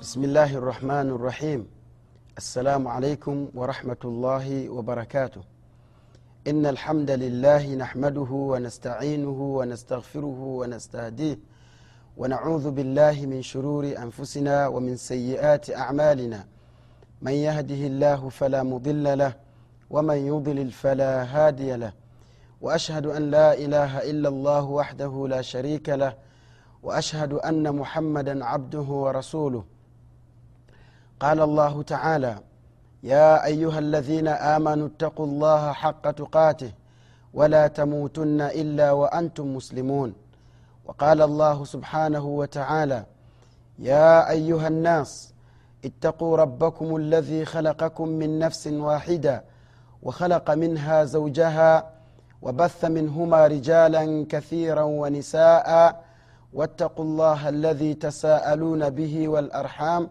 بسم الله الرحمن الرحيم السلام عليكم ورحمة الله وبركاته إن الحمد لله نحمده ونستعينه ونستغفره ونستهديه ونعوذ بالله من شرور أنفسنا ومن سيئات أعمالنا من يهده الله فلا مضل له ومن يضلل فلا هادي له واشهد ان لا اله الا الله وحده لا شريك له واشهد ان محمدا عبده ورسوله قال الله تعالى يا أيها الذين آمنوا اتقوا الله حق تقاته ولا تموتن إلا وأنتم مسلمون. وقال الله سبحانه وتعالى يا أيها الناس اتقوا ربكم الذي خلقكم من نفس واحدة وخلق منها زوجها وبث منهما رجالا كثيرا ونساء واتقوا الله الذي تساءلون به والأرحام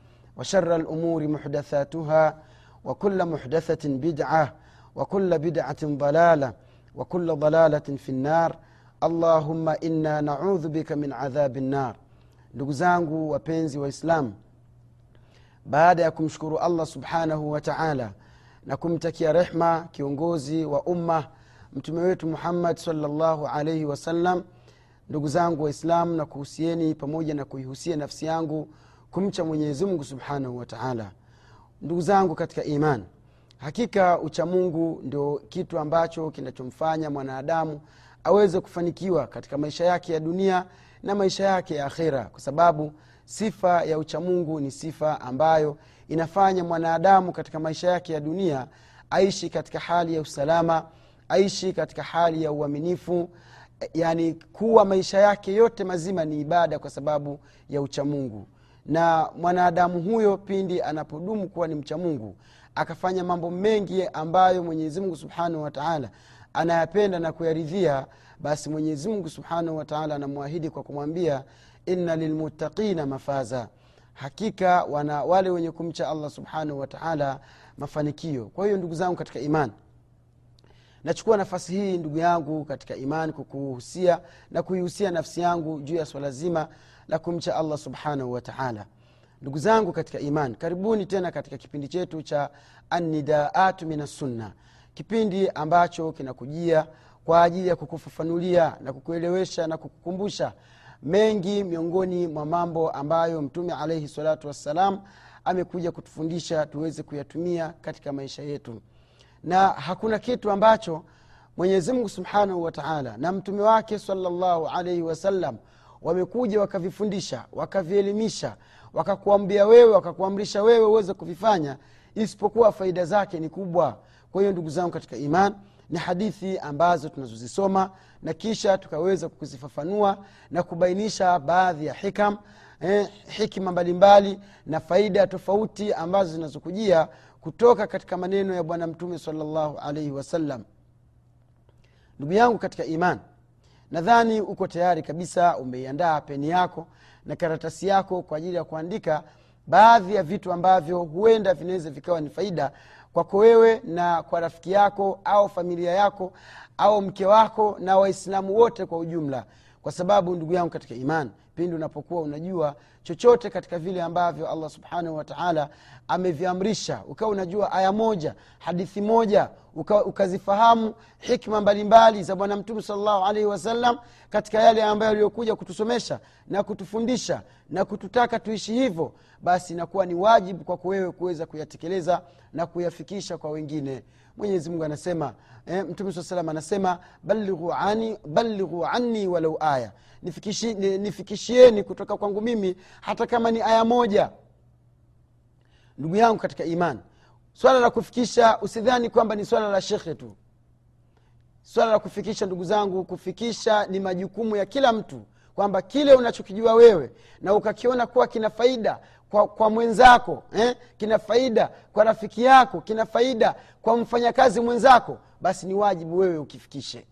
وشر الامور محدثاتها وكل محدثه بدعه وكل بدعه ضلاله وكل ضلاله في النار اللهم انا نعوذ بك من عذاب النار ndugu zangu wapenzi waislamu baada ya kumshukuru allah subhanahu wa taala na kumtakia rehma kiongozi wa umma mtume wetu muhammad salllahu alaihi wasallam ndugu zangu waislamu na kuhusieni pamoja na kuihusia nafsi yangu kumcha mwenyezimngu subhanahu wa taala. Ndugu zangu katika iman hakika uchamungu ndio kitu ambacho kinachomfanya mwanadamu aweze kufanikiwa katika maisha yake ya dunia na maisha yake ya akhira kwa sababu sifa ya uchamungu ni sifa ambayo inafanya mwanadamu katika maisha yake ya dunia aishi katika hali ya usalama aishi katika hali ya uaminifu yani kuwa maisha yake yote mazima ni ibada kwa sababu ya uchamungu na mwanadamu huyo pindi anapodumu kuwa ni mcha mungu akafanya mambo mengi ambayo mwenyezimungu subhanahu wataala anayapenda na kuyaridhia basi mwenyezimungu subhanahu wataala anamwahidi kwa kumwambia inna lilmuttaqina mafaza. Hakika wana wale wenye kumcha allah subhanahu wataala mafanikio. Kwa hiyo ndugu zangu katika imani nachukua nafasi hii ndugu yangu katika imani kukuhusia na kuihusia nafsi yangu juu ya swala zima la kumcha allah subhanahu wataala ndugu zangu katika iman karibuni tena katika kipindi chetu cha anidaatu min assunna kipindi ambacho kinakujia kwa ajili ya kukufafanulia na kukuelewesha na kukukumbusha mengi miongoni mwa mambo ambayo mtume alaihi salatu wassalam amekuja kutufundisha tuweze kuyatumia katika maisha yetu. Na hakuna kitu ambacho mwenyezimngu subhanahu wataala na mtume wake salllahu alaihi wasallam wamekuja wakavifundisha wakavielimisha wakakuambia wewe wakakuamrisha wewe uweze kuvifanya isipokuwa faida zake ni kubwa. Kwa hiyo ndugu zangu katika iman ni hadithi ambazo tunazozisoma na kisha tukaweza kuzifafanua na kubainisha baadhi ya hikam eh, hikima mbalimbali na faida tofauti ambazo zinazokujia kutoka katika maneno ya bwana mtume salllahu alaihi wasallam. Ndugu yangu katika iman nadhani uko tayari kabisa umeiandaa peni yako na karatasi yako kwa ajili ya kuandika baadhi ya vitu ambavyo huenda vinaweza vikawa ni faida kwako wewe na kwa rafiki yako au familia yako au mke wako na waislamu wote kwa ujumla. Kwa sababu ndugu yangu katika iman pindi unapokuwa unajua chochote katika vile ambavyo allah subhanahu wataala ameviamrisha. Ukawa unajua aya moja hadithi moja uka, ukazifahamu hikma mbalimbali za bwana mtume salllahu alaihi wasallam katika yale ambayo aliyokuja kutusomesha na kutufundisha na kututaka tuishi hivyo basi inakuwa ni wajibu kwako wewe kuweza kuyatekeleza na kuyafikisha kwa wengine. Mwenyezi mungu anasema eh, mtume saa salam anasema balighu ani, anni walau aya. Nifikishi, nifikishieni kutoka kwangu mimi hata kama ni aya moja ndugu yangu katika iman swala la kufikisha usidhani kwamba ni swala la shekhe tu swala la kufikisha ndugu zangu kufikisha ni majukumu ya kila mtu kwamba kile unachokijua wewe na ukakiona kuwa kina faida kwa, kwa mwenzako eh? kina faida kwa rafiki yako kina faida kwa mfanyakazi mwenzako basi ni wajibu wewe ukifikishe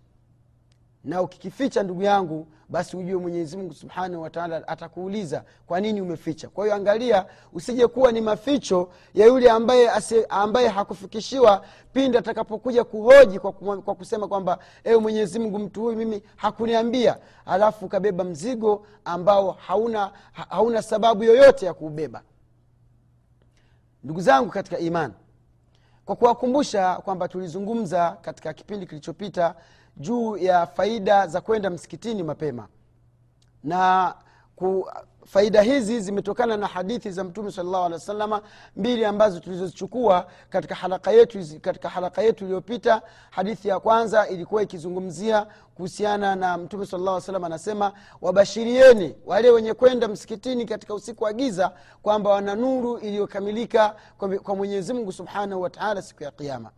na ukikificha ndugu yangu basi ujue mwenyezi mungu subhanahu wataala atakuuliza kwa nini umeficha? Kwa hiyo angalia usije kuwa ni maficho ya yule ambaye ase, ambaye hakufikishiwa pindi atakapokuja kuhoji kwa, kwa kusema kwamba ewe mwenyezi mungu mtu huyu mimi hakuniambia. Alafu ukabeba mzigo ambao hauna, hauna sababu yoyote ya kuubeba. Ndugu zangu katika imani kwa kuwakumbusha kwamba tulizungumza katika kipindi kilichopita juu ya faida za kwenda msikitini mapema. Na ku, faida hizi zimetokana na hadithi za mtume salllahu alehi wa sallama mbili ambazo tulizozichukua katika halaka yetu katika halaka yetu iliyopita. Hadithi ya kwanza ilikuwa ikizungumzia kuhusiana na mtume salllah alih salam anasema wabashirieni wale wenye kwenda msikitini katika usiku wa giza kwamba wana nuru iliyokamilika kwa, kwa mwenyezi mungu subhanahu wataala siku ya kiama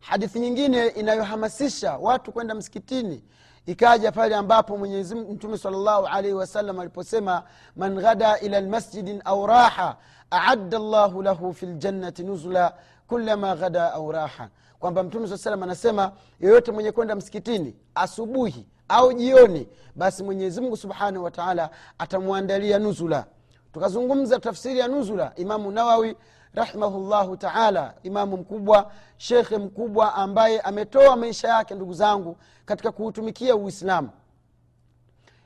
hadithi nyingine inayohamasisha watu kwenda msikitini ikaja pale ambapo mwenyezi mtume salllahu alaihi wasallam aliposema man ghada ila lmasjidin au raha aadda llahu lahu fi ljannati nuzula kulama ghada au raha. Kwamba mtume saa salam anasema yoyote mwenye kwenda msikitini asubuhi au jioni basi mwenyezimngu subhanahu wataala atamwandalia nuzula. Tukazungumza tafsiri ya nuzula imamu nawawi rahimahullahu taala imamu mkubwa shekhe mkubwa ambaye ametoa maisha yake ndugu zangu katika kuutumikia uislamu.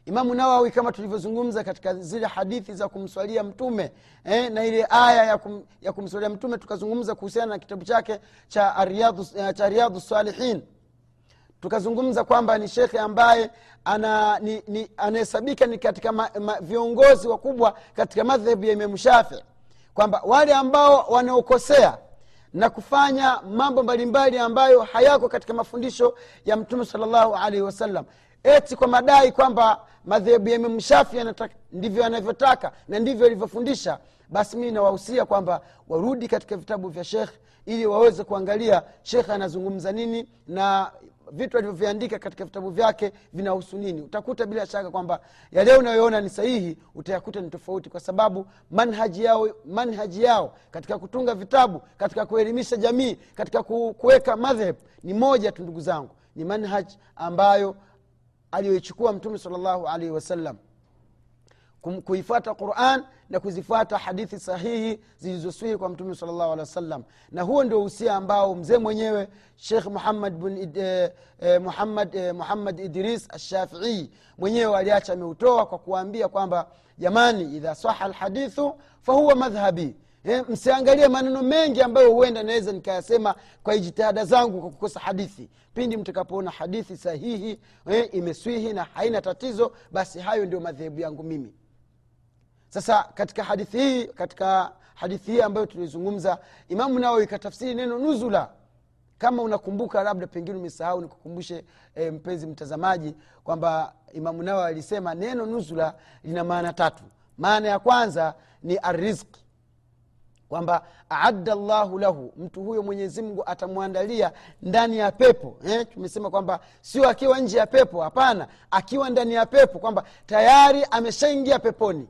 Imamu nawawi kama tulivyozungumza katika zile hadithi za kumswalia mtume eh, na ile aya ya, kum, ya kumswalia mtume tukazungumza kuhusiana na kitabu chake cha riadhu, cha riadhu salihin tukazungumza kwamba ni shekhe ambaye anahesabika ni, ni, ni katika ma, ma, viongozi wakubwa katika madhehebu ya imamu shafii kwamba wale ambao wanaokosea na kufanya mambo mbalimbali ambayo hayako katika mafundisho ya mtume salllahu alaihi wasallam eti kwa madai kwamba madhehebu ya imamu ndivyo yanavyotaka na ndivyo alivyofundisha basi mii nawahusia kwamba warudi katika vitabu vya shekh ili waweze kuangalia shekh anazungumza nini na vitu alivyoviandika katika vitabu vyake vinahusu nini. Utakuta bila shaka kwamba yale unayoona ni sahihi utayakuta ni tofauti kwa sababu manhaji yao, manhaji yao katika kutunga vitabu katika kuelimisha jamii katika kuweka madhheb ni moja tu ndugu zangu. Ni manhaj ambayo aliyoichukua mtume salllahu alaihi wasallam kuifuata quran na kuzifuata hadithi sahihi zilizoswihi kwa mtume salllahu alehi wasallam. Na huo ndio usia ambao mzee mwenyewe shekh muhammad, bin, eh, eh, muhammad, eh, muhammad idris ashafii mwenyewe aliacha ameutoa kwa kuwaambia kwamba jamani idha saha lhadithu fahuwa madhhabi. Eh, msiangalie maneno mengi ambayo huenda naweza nikayasema kwa jitihada zangu kwa kukosa hadithi. Pindi mtakapoona hadithi sahihi eh, imeswihi na haina tatizo basi hayo ndio madhehebu yangu mimi sasa katika hadithi hii katika hadithi hii ambayo tulizungumza imamu nawawi ikatafsiri neno nuzula. Kama unakumbuka labda pengine umesahau nikukumbushe e, mpenzi mtazamaji kwamba imamu nawawi alisema neno nuzula lina maana tatu. Maana ya kwanza ni arizqi kwamba aadda llahu lahu mtu huyo mwenyezimngu atamwandalia ndani ya pepo. Eh? tumesema kwamba sio akiwa nje ya pepo hapana akiwa ndani ya pepo kwamba tayari ameshaingia peponi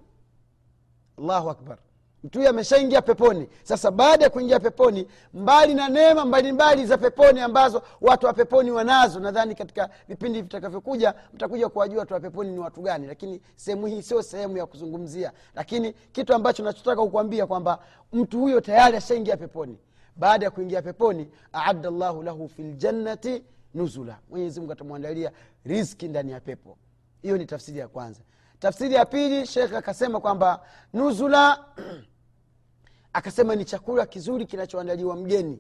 allahu akbar. Mtu huyo ameshaingia peponi. Sasa baada ya kuingia peponi mbali na neema mbalimbali za peponi ambazo watu wa peponi wanazo nadhani katika vipindi vitakavyokuja mtakuja kuwajua watu wa peponi ni watu gani lakini sehemu hii sio sehemu ya kuzungumzia. Lakini kitu ambacho nachotaka kukwambia kwamba mtu huyo tayari ashaingia peponi. Baada ya kuingia peponi aadda llahu lahu fi ljannati nuzula. Mwenyezi mungu atamwandalia riski ndani ya pepo. Hiyo ni tafsiri ya kwanza tafsiri ya pili shekh akasema kwamba nuzula akasema ni chakula kizuri kinachoandaliwa mgeni.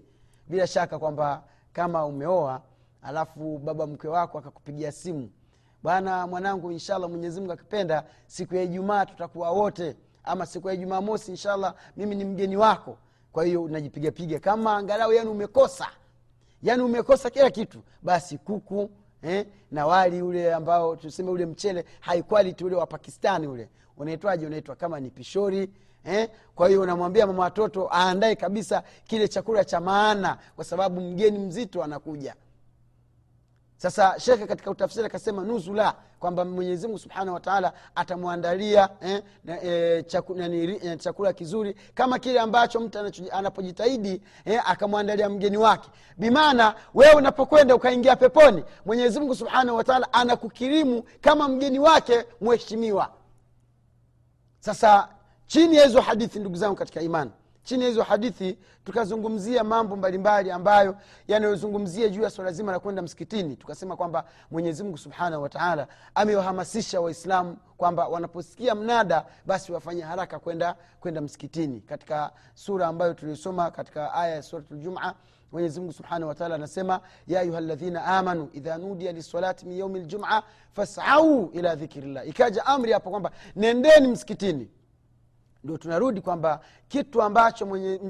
Bila shaka kwamba kama umeoa alafu baba mkwe wako akakupigia simu bwana mwanangu inshallah mwenyezimungu akipenda siku ya ijumaa tutakuwa wote ama siku ya ijumaa mosi inshallah mimi ni mgeni wako. Kwa hiyo unajipigapiga kama angalau yani umekosa yani umekosa kila kitu basi kuku eh, na wali ule ambao tuseme ule mchele high quality ule wa pakistani ule. Unaitwaje? Unaitwa kama ni pishori. Eh? kwa hiyo unamwambia mama watoto aandae kabisa kile chakula cha maana kwa sababu mgeni mzito anakuja sasa shekhe katika utafsiri akasema nuzula kwamba mwenyezimungu subhanahu wataala atamwandalia eh, eh, chaku, nani, eh, chakula kizuri kama kile ambacho mtu anapojitahidi eh, akamwandalia mgeni wake. Bimaana wewe unapokwenda ukaingia peponi mwenyezimungu subhanahu wataala anakukirimu kama mgeni wake mheshimiwa. Sasa chini ya hizo hadithi ndugu zangu katika imani chini ya hizo hadithi tukazungumzia mambo mbalimbali ambayo yanayozungumzia juu ya swala zima la kwenda msikitini. Tukasema kwamba mwenyezimngu subhanahu wataala amewahamasisha waislamu kwamba wanaposikia mnada basi wafanye haraka kwenda kwenda msikitini. Katika sura ambayo tuliosoma katika aya ya surat mwenyezimungu subhanahu wataala anasema ya ayuha ladhina amanu idha nudia lisalati min yaumi ljuma fasau ila dhikrillah. Ikaja amri hapo kwamba nendeni msikitini ndio tunarudi kwamba kitu ambacho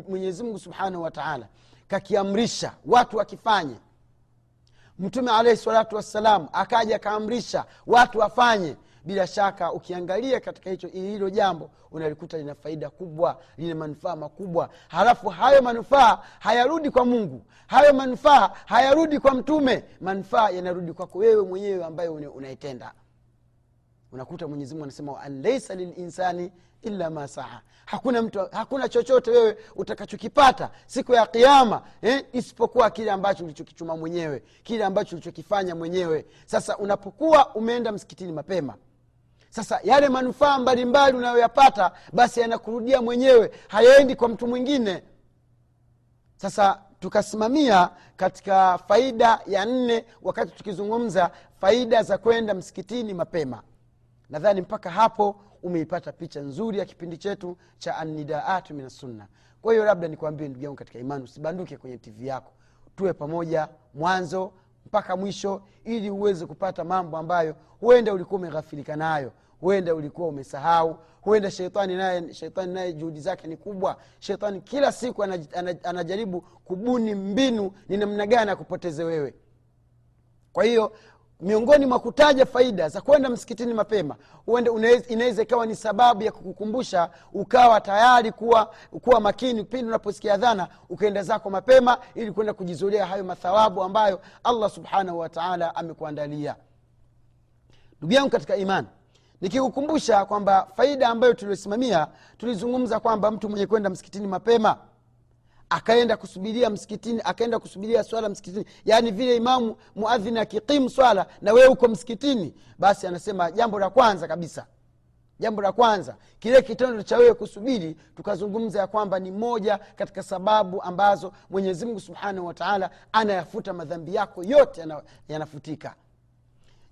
mwenyezimngu subhanahu wataala kakiamrisha watu wakifanye. Mtume alaihi salatu wassalam akaja akaamrisha watu wafanye. Bila shaka ukiangalia katika hicho hilo jambo unalikuta lina faida kubwa lina manufaa makubwa. Halafu hayo manufaa hayarudi kwa mungu. Hayo manufaa hayarudi kwa mtume. Manufaa yanarudi kwako wewe mwenyewe ambayo unaitenda. Unakuta mwenyezimungu anasema an laisa lilinsani illa ma saa. Hakuna mtu hakuna chochote wewe utakachokipata siku ya kiama eh, isipokuwa kile ambacho ulichokichuma mwenyewe kile ambacho ulichokifanya mwenyewe. Sasa unapokuwa umeenda msikitini mapema sasa yale manufaa mbalimbali unayoyapata basi yanakurudia mwenyewe hayaendi kwa mtu mwingine. Sasa tukasimamia katika faida ya nne wakati tukizungumza faida za kwenda msikitini mapema nadhani mpaka hapo umeipata picha nzuri ya kipindi chetu cha anidaatu min sunna kwa hiyo labda nikuambie ndugu yangu katika imani usibanduke kwenye tv yako. Tuwe pamoja mwanzo mpaka mwisho ili uweze kupata mambo ambayo huenda ulikuwa umeghafilika nayo huenda ulikuwa umesahau huenda sheitani naye sheitani naye juhudi zake ni kubwa. Sheitani kila siku anaj, anaj, anajaribu kubuni mbinu ni namna gani akupoteze wewe. Kwa hiyo miongoni mwa kutaja faida za kwenda msikitini mapema inaweza ikawa ni sababu ya kukukumbusha ukawa tayari kuwa kuwa makini pindi unaposikia dhana ukaenda zako mapema ili kwenda kujizulia hayo mathawabu ambayo allah subhanahu wataala amekuandalia. Ndugu yangu katika imani nikikukumbusha kwamba faida ambayo tuliosimamia tulizungumza kwamba mtu mwenye kwenda msikitini mapema akaenda kusubiria msikitini akaenda kusubiria swala msikitini. Yaani vile imamu muadhini akikimu swala na wewe uko msikitini basi anasema jambo la kwanza kabisa jambo la kwanza kile kitendo cha wewe kusubiri tukazungumza ya kwamba ni moja katika sababu ambazo mwenyezimngu subhanahu wataala anayafuta madhambi yako yote yanafutika.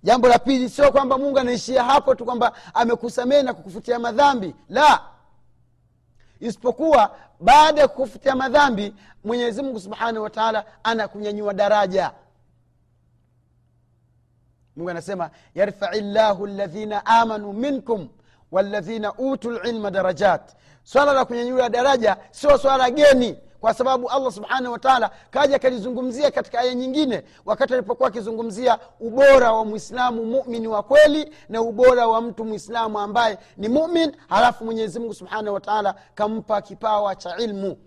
Jambo la pili sio kwamba mungu anaishia hapo tu kwamba amekusamehe na kukufutia madhambi. La isipokuwa baada ya kufutia madhambi mwenyezi mungu subhanahu wataala anakunyanyua daraja. Mungu anasema yarfai llahu ladhina amanu minkum waladhina utu lilma darajat. Swala la kunyanyua daraja sio swala geni kwa sababu allah subhanahu wataala kaja akalizungumzia katika aya nyingine wakati alipokuwa akizungumzia ubora wa mwislamu mumini wa kweli na ubora wa mtu mwislamu ambaye ni mumin halafu mwenyezimungu subhanahu wataala kampa kipawa cha ilmu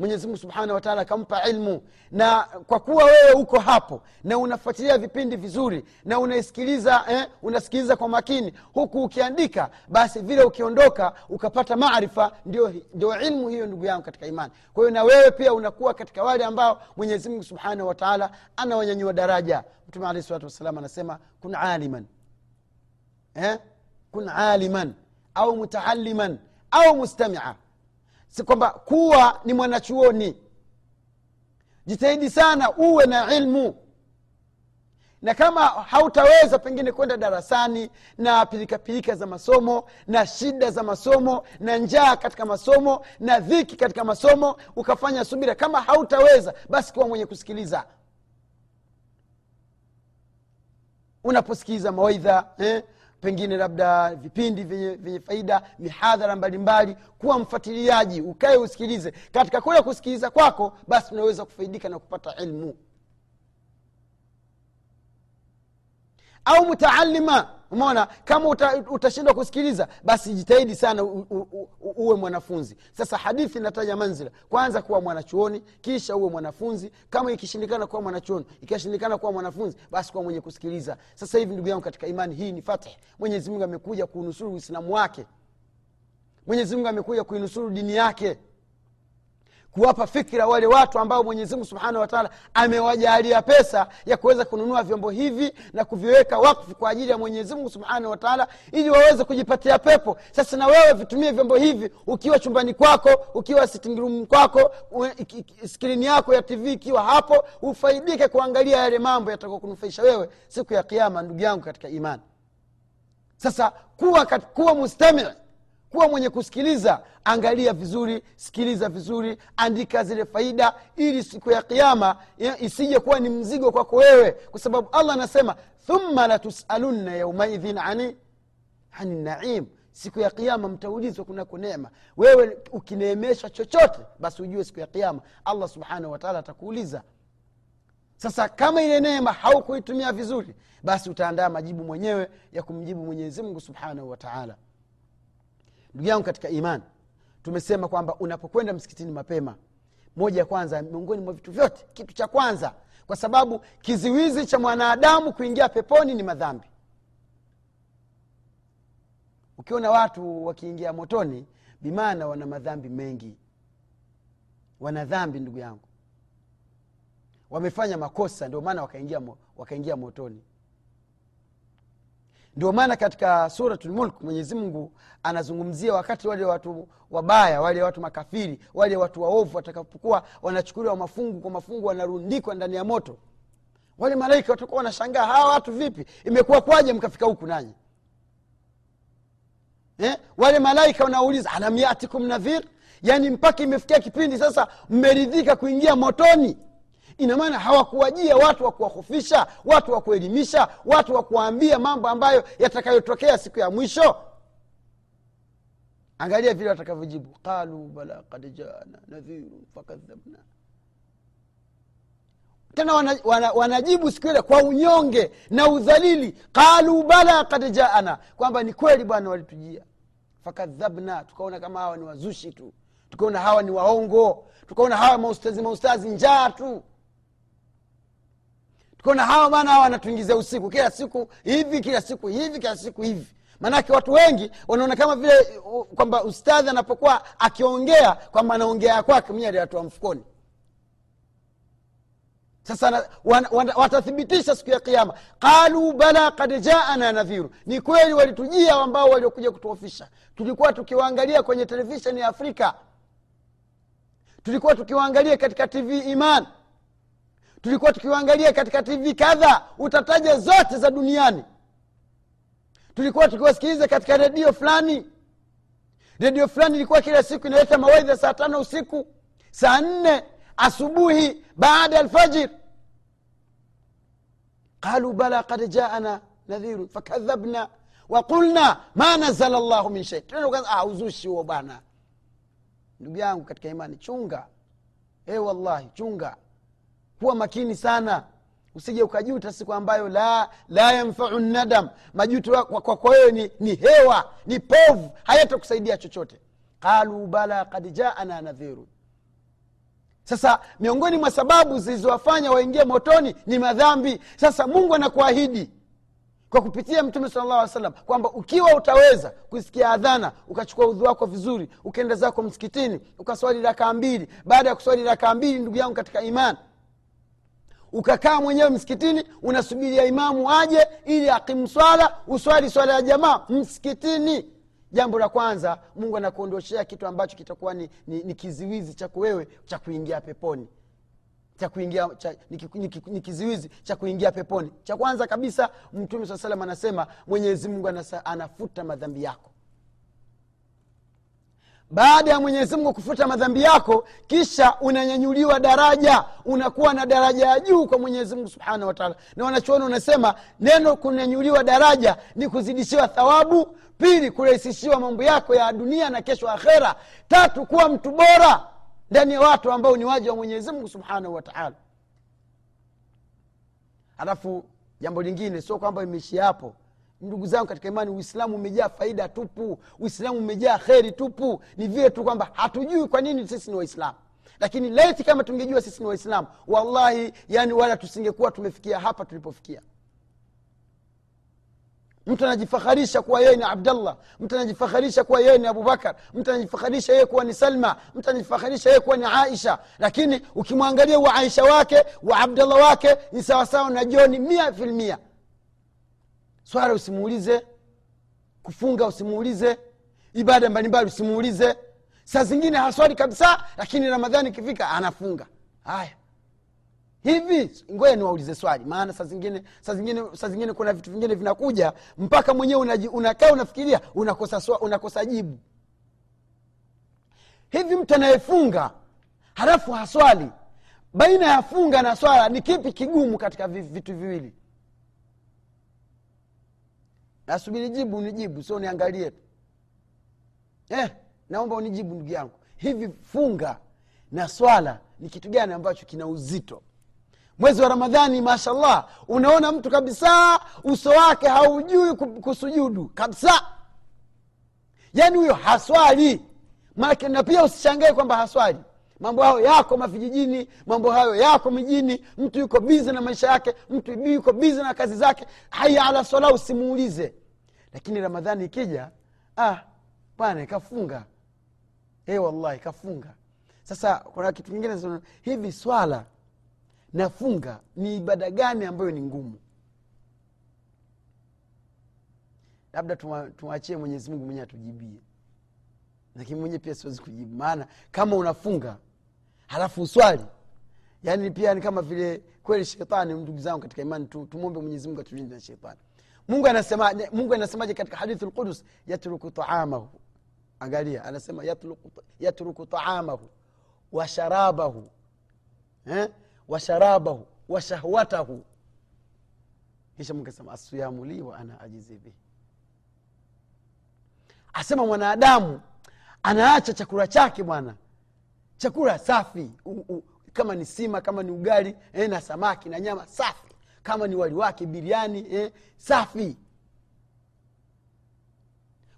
mwenyezimungu subhanahu wataala akampa ilmu. Na kwa kuwa wewe uko hapo na unafuatilia vipindi vizuri na unaisikiliza eh, unasikiliza kwa makini huku ukiandika basi vile ukiondoka ukapata maarifa ndio, ndio ilmu hiyo ndugu yangu katika imani. Kwa hiyo na wewe pia unakuwa katika wale ambao mwenyezimungu subhanahu wataala anawanyanyua daraja. Mtume alehi salatu wassalam anasema kun aliman. Eh? kun aliman. Au mutaaliman au mustamia si kwamba kuwa ni mwanachuoni jitahidi sana uwe na ilmu na kama hautaweza pengine kwenda darasani na pirikapirika za masomo na shida za masomo na njaa katika masomo na dhiki katika masomo ukafanya subira kama hautaweza basi kuwa mwenye kusikiliza unaposikiliza mawaidha eh? Pengine labda vipindi vyenye, faida mihadhara mbalimbali kuwa mfuatiliaji ukae usikilize. Katika kule kusikiliza kwako basi unaweza kufaidika na kupata ilmu. Au mutaalima umeona? Kama uta, utashindwa kusikiliza basi jitahidi sana u, u, u, uwe mwanafunzi. Sasa hadithi inataja manzila. Kwanza kuwa mwanachuoni kisha uwe mwanafunzi. Kama ikishindikana kuwa mwanachuoni ikishindikana kuwa mwanafunzi basi kuwa mwenye kusikiliza. Sasa hivi ndugu yangu katika imani hii ni fatih. Mwenyezimungu amekuja kuunusuru uislamu wake. Mwenyezimungu amekuja kuinusuru dini yake kuwapa fikira wale watu ambao mwenyezimungu subhanahu wataala amewajalia pesa ya kuweza kununua vyombo hivi na kuviweka wakfu kwa ajili ya mwenyezimungu subhanahu wataala ili waweze kujipatia pepo. Sasa na wewe vitumie vyombo hivi ukiwa chumbani kwako ukiwa sitting kwako skrini yako ya tv ikiwa hapo ufaidike kuangalia yale mambo yatakaokunufaisha wewe siku ya kiama ndugu yangu katika imani. Sasa kuwa, kuwa mustamii kuwa mwenye kusikiliza angalia vizuri sikiliza vizuri andika zile faida ili siku ya kiama isije kuwa ni mzigo kwako wewe. Kwa sababu allah anasema thumma latusalunna yaumaidhin ani ani naim. Siku ya kiama mtaulizwa kunako neema. Wewe ukineemeshwa chochote basi ujue siku ya kiama allah subhanahu wataala atakuuliza. Sasa kama ile neema haukuitumia vizuri basi utaandaa majibu mwenyewe ya kumjibu mwenyezimngu subhanahu wataala ndugu yangu katika imani tumesema kwamba unapokwenda msikitini mapema moja ya kwanza miongoni mwa vitu vyote kitu cha kwanza kwa sababu kiziwizi cha mwanadamu kuingia peponi ni madhambi. Ukiona watu wakiingia motoni bimaana wana madhambi mengi. Wana dhambi ndugu yangu. Wamefanya makosa ndio maana wakaingia, wakaingia motoni ndio maana katika suratulmulk mwenyezimngu anazungumzia wakati wale watu wabaya wale watu makafiri wale watu waovu watakapokuwa wanachukuliwa mafungu kwa mafungu wanarundikwa ndani ya moto. Wale malaika watakuwa wanashangaa hawa watu vipi? Imekuwa kwaje mkafika huku nanyi? Eh? wale malaika wanauliza alam yatikum nadhir? Yaani mpaka imefikia kipindi sasa mmeridhika kuingia motoni ina maana hawakuwajia watu wa kuwahofisha watu wa kuelimisha watu wa kuwaambia mambo ambayo yatakayotokea siku ya mwisho. Angalia vile watakavyojibu. Qalu bala kad jana nadhiru fakadhabna. Tena wanajibu wana, wana siku ile kwa unyonge na udhalili. Qalu bala kad jaana kwamba ni kweli bwana walitujia. Fakadhabna tukaona kama hawa ni wazushi tu. Tukaona hawa ni waongo. Tukaona hawa maustazi maustazi njaa tu tukaona hawa bana hawa wanatuingizia usiku kila siku hivi kila siku hivi kila siku hivi. Maanake watu wengi wanaona kama vile kwamba ustadhi anapokuwa akiongea kwamba anaongea kwake mwenye aliatoa mfukoni. Sasa watathibitisha siku ya kiama qalu bala kad jaana nadhiru. Ni kweli walitujia ambao waliokuja kutuofisha. Tulikuwa tukiwaangalia kwenye televisheni ya afrika. Tulikuwa tukiwaangalia katika tv iman tulikuwa tukiwaangalia katika tv kadha utataja zote za duniani. Tulikuwa tukiwasikiliza katika redio fulani. Redio fulani ilikuwa kila siku inaleta mawaidha saa tano usiku saa nne asubuhi baada ya alfajiri. Qalu bala kad jaana nadhiru fakadhabna waqulna ma nazala llahu min shei ah, uzushi huo bana ndugu yangu katika imani chunga. E wallahi chunga kuwa makini sana. Usije ukajuta siku ambayo la la yanfau nadam. Majuto kwako wewe ni, ni hewa ni povu hayatakusaidia chochote. Qalu bala kad jaana nadhiru. Sasa miongoni mwa sababu zilizowafanya waingie motoni ni madhambi. Sasa mungu anakuahidi kwa kupitia mtume sala salam kwamba ukiwa utaweza kusikia adhana ukachukua udhu wako vizuri ukaenda zako msikitini ukaswali rakaa mbili. Baada ya kuswali rakaa mbili ndugu yangu katika imani ukakaa mwenyewe msikitini unasubiria imamu aje ili akimu swala uswali swala ya jamaa msikitini. Jambo la kwanza mungu anakuondoshea kitu ambacho kitakuwa ni, ni, ni kiziwizi chako wewe cha kuingia peponi. Cha kuingia ni, kiziwizi cha kuingia peponi. Cha kwanza kabisa mtume saa salam anasema mwenyezi mungu anafuta madhambi yako baada ya mwenyezi mungu kufuta madhambi yako kisha unanyanyuliwa daraja unakuwa na daraja ya juu kwa mwenyezi mungu subhanahu wataala na wanachuoni unasema neno kunyanyuliwa daraja ni kuzidishiwa thawabu pili kurahisishiwa mambo yako ya dunia na kesho akhera tatu kuwa mtu bora ndani ya watu ambao ni waja wa mwenyezi mungu subhanahu wataala halafu jambo lingine sio kwamba imeishia hapo ndugu zangu katika imani uislamu umejaa faida tupu. Uislamu umejaa kheri tupu. Ni vile tu kwamba hatujui kwa nini sisi ni waislamu. Lakini leti kama tungejua sisi ni waislamu wallahi yani wala tusingekuwa tumefikia hapa tulipofikia. Mtu anajifaharisha kuwa yeye ni abdallah. Mtu anajifaharisha kuwa yeye ni abubakar. Mtu anajifaharisha yeye kuwa ni salma. Mtu anajifaharisha yeye kuwa ni aisha. Lakini ukimwangalia wa aisha wake wa abdallah wake ni sawasawa na joni mia filmia swala usimuulize kufunga usimuulize ibada mbalimbali usimuulize. Saa zingine haswali kabisa lakini ramadhani ikifika anafunga. Haya. Hivi ngoja niwaulize swali maana saa zingine saa zingine saa zingine kuna vitu vingine vinakuja mpaka mwenyewe unakaa unafikiria unakosa, swa, unakosa jibu. Hivi mtu anayefunga halafu haswali baina ya funga na swala ni kipi kigumu katika vitu viwili nasubiri jibu unijibu sio niangalie tu. Eh, naomba unijibu ndugu yangu. Hivi funga na swala ni kitu gani ambacho kina uzito? Mwezi wa ramadhani mashallah unaona mtu kabisa uso wake haujui ku- kusujudu kabisa. Yaani huyo haswali. Manake na pia usishangae kwamba haswali. Mambo hayo yako mavijijini mambo hayo yako mijini. Mtu yuko bizi na maisha yake mtu yuko bizi na kazi zake. Haya ala swala usimuulize lakini ramadhani ikija ah bwana ikafunga. E wallahi kafunga sasa kuna kitu kingine hivi swala nafunga ni ibada gani ambayo ni ngumu? Labda tumwachie mwenyezi mwenyewe atujibie. Lakini mwenyewe pia siwezi kujibu. Maana kama unafunga halafu uswali yaani pia ni kama vile kweli shetani ndugu zangu katika imani tu, tumwombe mwenyezi atulinde na shetani mungu anasemaje mungu anasemaje katika hadithi lqudus yatruku taamahu angalia anasema yatruku, yatruku taamahu washarabahu eh? washarabahu washahwatahu kisha mungu asema asiyamu li wa ana ajizi bihi asema mwanadamu anaacha chakula chake bwana. Chakula safi u, u, kama ni sima kama ni ugali eh, na samaki na nyama safi kama ni wali wake biriani eh, safi.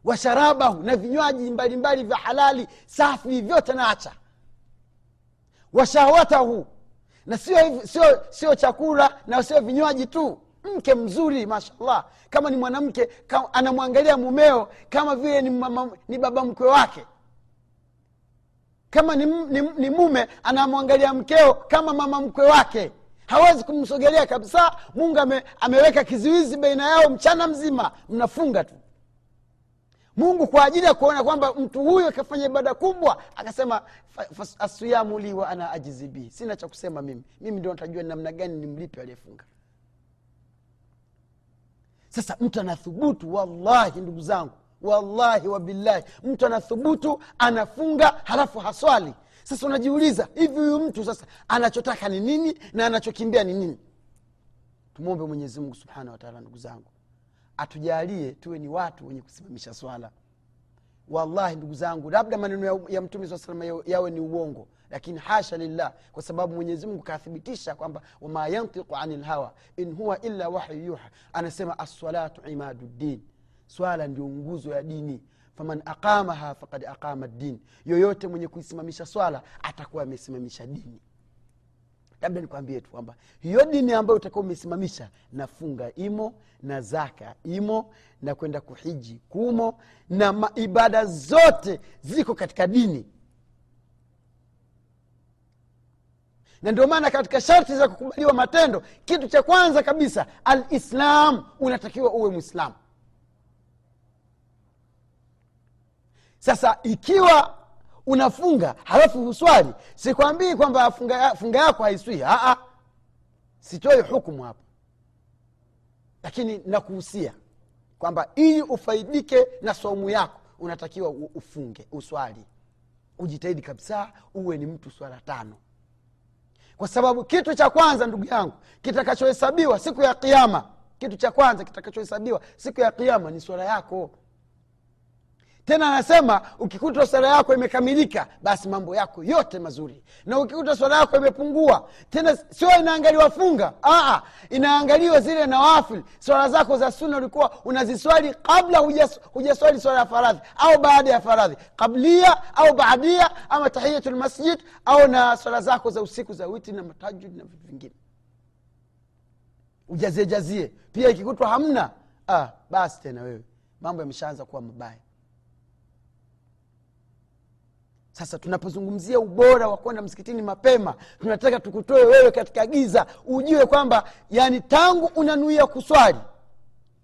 Washarabahu na vinywaji mbalimbali vya halali safi vyote naacha. Washahwatahu na sio sio sio chakula na sio vinywaji tu. Mke mzuri mashallah. Kama ni mwanamke anamwangalia mumeo kama vile ni, mama, ni baba mkwe wake. Kama ni, ni, ni mume anamwangalia mkeo kama mama mkwe wake hawezi kumsogelea kabisa. Mungu ame, ameweka kizuizi baina yao mchana mzima. Mnafunga tu. Mungu kwa ajili ya kuona kwamba mtu huyo akafanya ibada kubwa akasema asiyamu li wa ana ajizi sina cha kusema mimi. Mimi ndio natajua namna gani ni mlipi aliyefunga. Sasa mtu anathubutu wallahi ndugu zangu wallahi wabillahi mtu anathubutu anafunga halafu haswali sasa unajiuliza hivi huyu mtu sasa anachotaka ni nini na anachokimbia ni nini? Tumwombe mwenyezimungu subhanahu wataala ndugu zangu atujalie tuwe ni watu wenye kusimamisha swala. Wallahi ndugu zangu labda maneno ya, ya mtume saa salama yawe ni uongo lakini hasha lillah kwa sababu mwenyezi mungu kathibitisha kwamba wama yantiqu ani lhawa in huwa illa wahyu yuha. Anasema assalatu imadu ddin swala ndio nguzo ya dini faman aqamaha fakad aqama din yoyote mwenye kuisimamisha swala atakuwa amesimamisha dini. Labda nikwambie tu kwamba hiyo dini ambayo utakuwa umesimamisha na funga imo na zaka imo na kwenda kuhiji kumo na ibada zote ziko katika dini. Na ndio maana katika sharti za kukubaliwa matendo kitu cha kwanza kabisa alislam unatakiwa uwe mwislamu sasa ikiwa unafunga halafu huswali sikwambii kwamba funga, yako haiswi. Aa sitoi hukumu hapa lakini nakuhusia kwamba ili ufaidike na saumu yako unatakiwa ufunge uswali. Ujitahidi kabisa uwe ni mtu swala tano. Kwa sababu kitu cha kwanza ndugu yangu kitakachohesabiwa siku ya kiama kitu cha kwanza kitakachohesabiwa siku ya kiama ni swala yako tena anasema ukikuta swala yako imekamilika basi mambo yako yote mazuri. Na ukikuta swala yako imepungua tena sio inaangaliwa funga. Aa, inaangaliwa zile nawafil. Swala zako za suna ulikuwa unaziswali kabla hujas- hujaswali swala ya faradhi au baada ya faradhi. Kablia au baadia ama tahiyatu lmasjid au na swala zako za usiku za witi na matajud na vitu vingine. Ujaziejazie pia ikikutwa hamna ah, basi tena wewe. Mambo yameshaanza kuwa mabaya sasa tunapozungumzia ubora wa kwenda msikitini mapema tunataka tukutoe wewe katika giza ujue kwamba yani tangu unanuia kuswali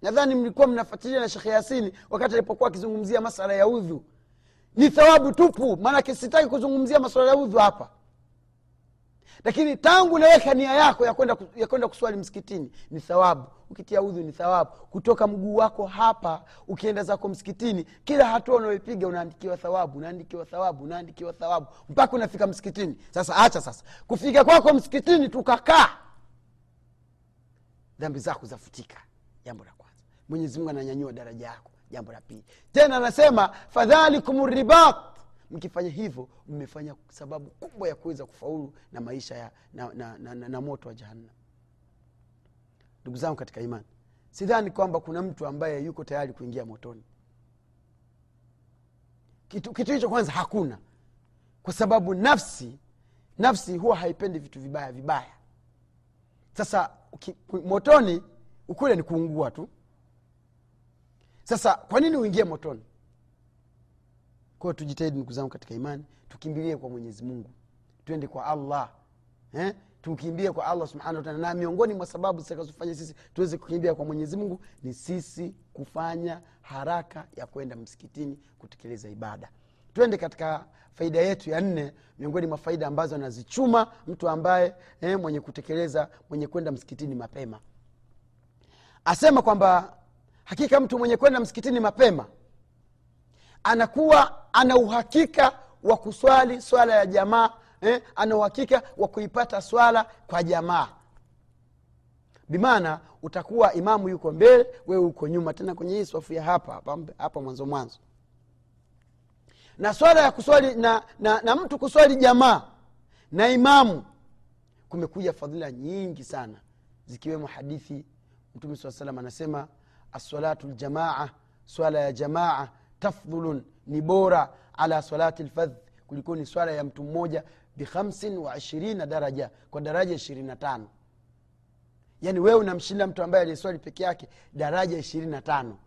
nadhani mlikuwa mnafuatilia na shekhe yasini wakati alipokuwa akizungumzia masala ya udhu. Ni thawabu tupu maanake sitaki kuzungumzia maswala ya udhu hapa lakini tangu unaweka nia yako ya kwenda ya kuswali msikitini ni thawabu. Ukitia udhu ni thawabu. Kutoka mguu wako hapa ukienda zako msikitini kila hatua unayoipiga unaandikiwa thawabu unaandikiwa thawabu unaandikiwa thawabu mpaka unafika msikitini. Sasa acha sasa. Kufika kwako msikitini tukakaa. Dhambi zako zafutika. Jambo la kwanza. Mwenyezi ananyanyua daraja yako. Jambo la pili. Tena anasema fadhalikum ribat mkifanya hivyo mmefanya sababu kubwa ya kuweza kufaulu na maisha ya na, na, na, na, na moto wa jahannam. Ndugu zangu katika imani sidhani kwamba kuna mtu ambaye yuko tayari kuingia motoni. Kitu kitu hicho kwanza hakuna. Kwa sababu nafsi nafsi huwa haipendi vitu vibaya vibaya. Sasa uki, motoni ukule ni kuungua tu. Sasa kwa nini uingie motoni kwao tujitahidi ndugu zangu katika imani tukimbilie kwa mwenyezi mungu. Twende kwa allah eh? tukimbie kwa allah subhanahu wataala na miongoni mwa sababu zitakazofanya sisi tuweze kukimbia kwa mwenyezi mungu ni sisi kufanya haraka ya kwenda msikitini kutekeleza ibada. Twende katika faida yetu ya nne miongoni mwa faida ambazo anazichuma mtu ambaye eh, mwenye kutekeleza mwenye kwenda msikitini mapema. Asema kwamba hakika mtu mwenye kwenda msikitini mapema anakuwa ana uhakika wa kuswali swala ya jamaa eh, ana uhakika wa kuipata swala kwa jamaa. Bimaana utakuwa imamu yuko mbele wewe uko nyuma tena kwenye hii swafu ya hapa hapa, mwanzo mwanzo. Na swala ya kuswali na, na, na mtu kuswali jamaa na imamu kumekuja fadhila nyingi sana zikiwemo hadithi. Mtume saa salam anasema assalatu ljamaa swala ya jamaa tafdhulun ni bora ala salati lfadh kuliko ni swala ya mtu mmoja bihamsin wa ishirina daraja kwa daraja ishirini na tano. Yaani wewe unamshinda mtu ambaye aliyeswali peke yake daraja ishirini na tano.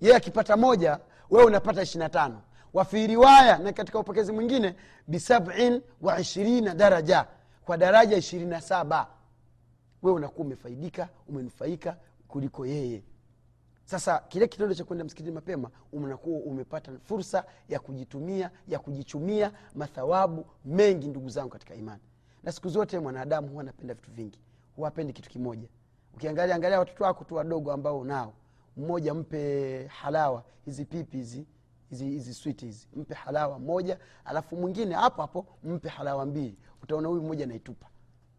Yeye akipata moja wewe unapata ishiri na tano. Wafi riwaya na katika upokezi mwingine bisabin wa ishirina daraja kwa daraja ishirini na saba. Wewe unakuwa umefaidika umenufaika kuliko yeye sasa kile kitendo cha kwenda msikitini mapema unakuwa umepata fursa ya kujitumia ya kujichumia mathawabu mengi ndugu zangu katika imani. Na siku zote mwanadamu huwa anapenda vitu vingi huwa kitu kimoja. Ukiangalia angalia watoto wako tu wadogo ambao unao mmoja mpe halawa hizi pipi hizi hizi hizi switi hizi mpe halawa moja alafu mwingine hapo hapo mpe halawa mbili. Utaona huyu mmoja anaitupa.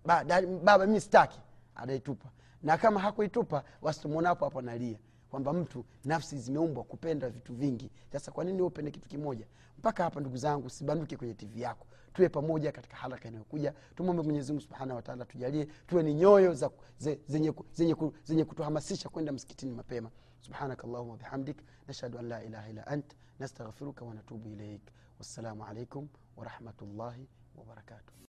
Ba, baba mi sitaki anaitupa. Na kama hakuitupa wasitumwona hapo hapo analia kwamba mtu nafsi zimeumbwa kupenda vitu vingi. Sasa kwa nini upende kitu kimoja? Mpaka hapa ndugu zangu sibanduke kwenye tv yako. Tuwe pamoja katika haraka inayokuja. Tumwombe mwenyezimungu subhanahu wataala tujalie tuwe ni nyoyo za, ze, zenye, zenye, zenye kutuhamasisha kwenda msikitini mapema. Subhanaka allahuma bihamdik. Nashhadu an la ilaha illa ant. Nastaghfiruka wanatubu ileik wassalamu alaikum warahmatullahi wabarakatuh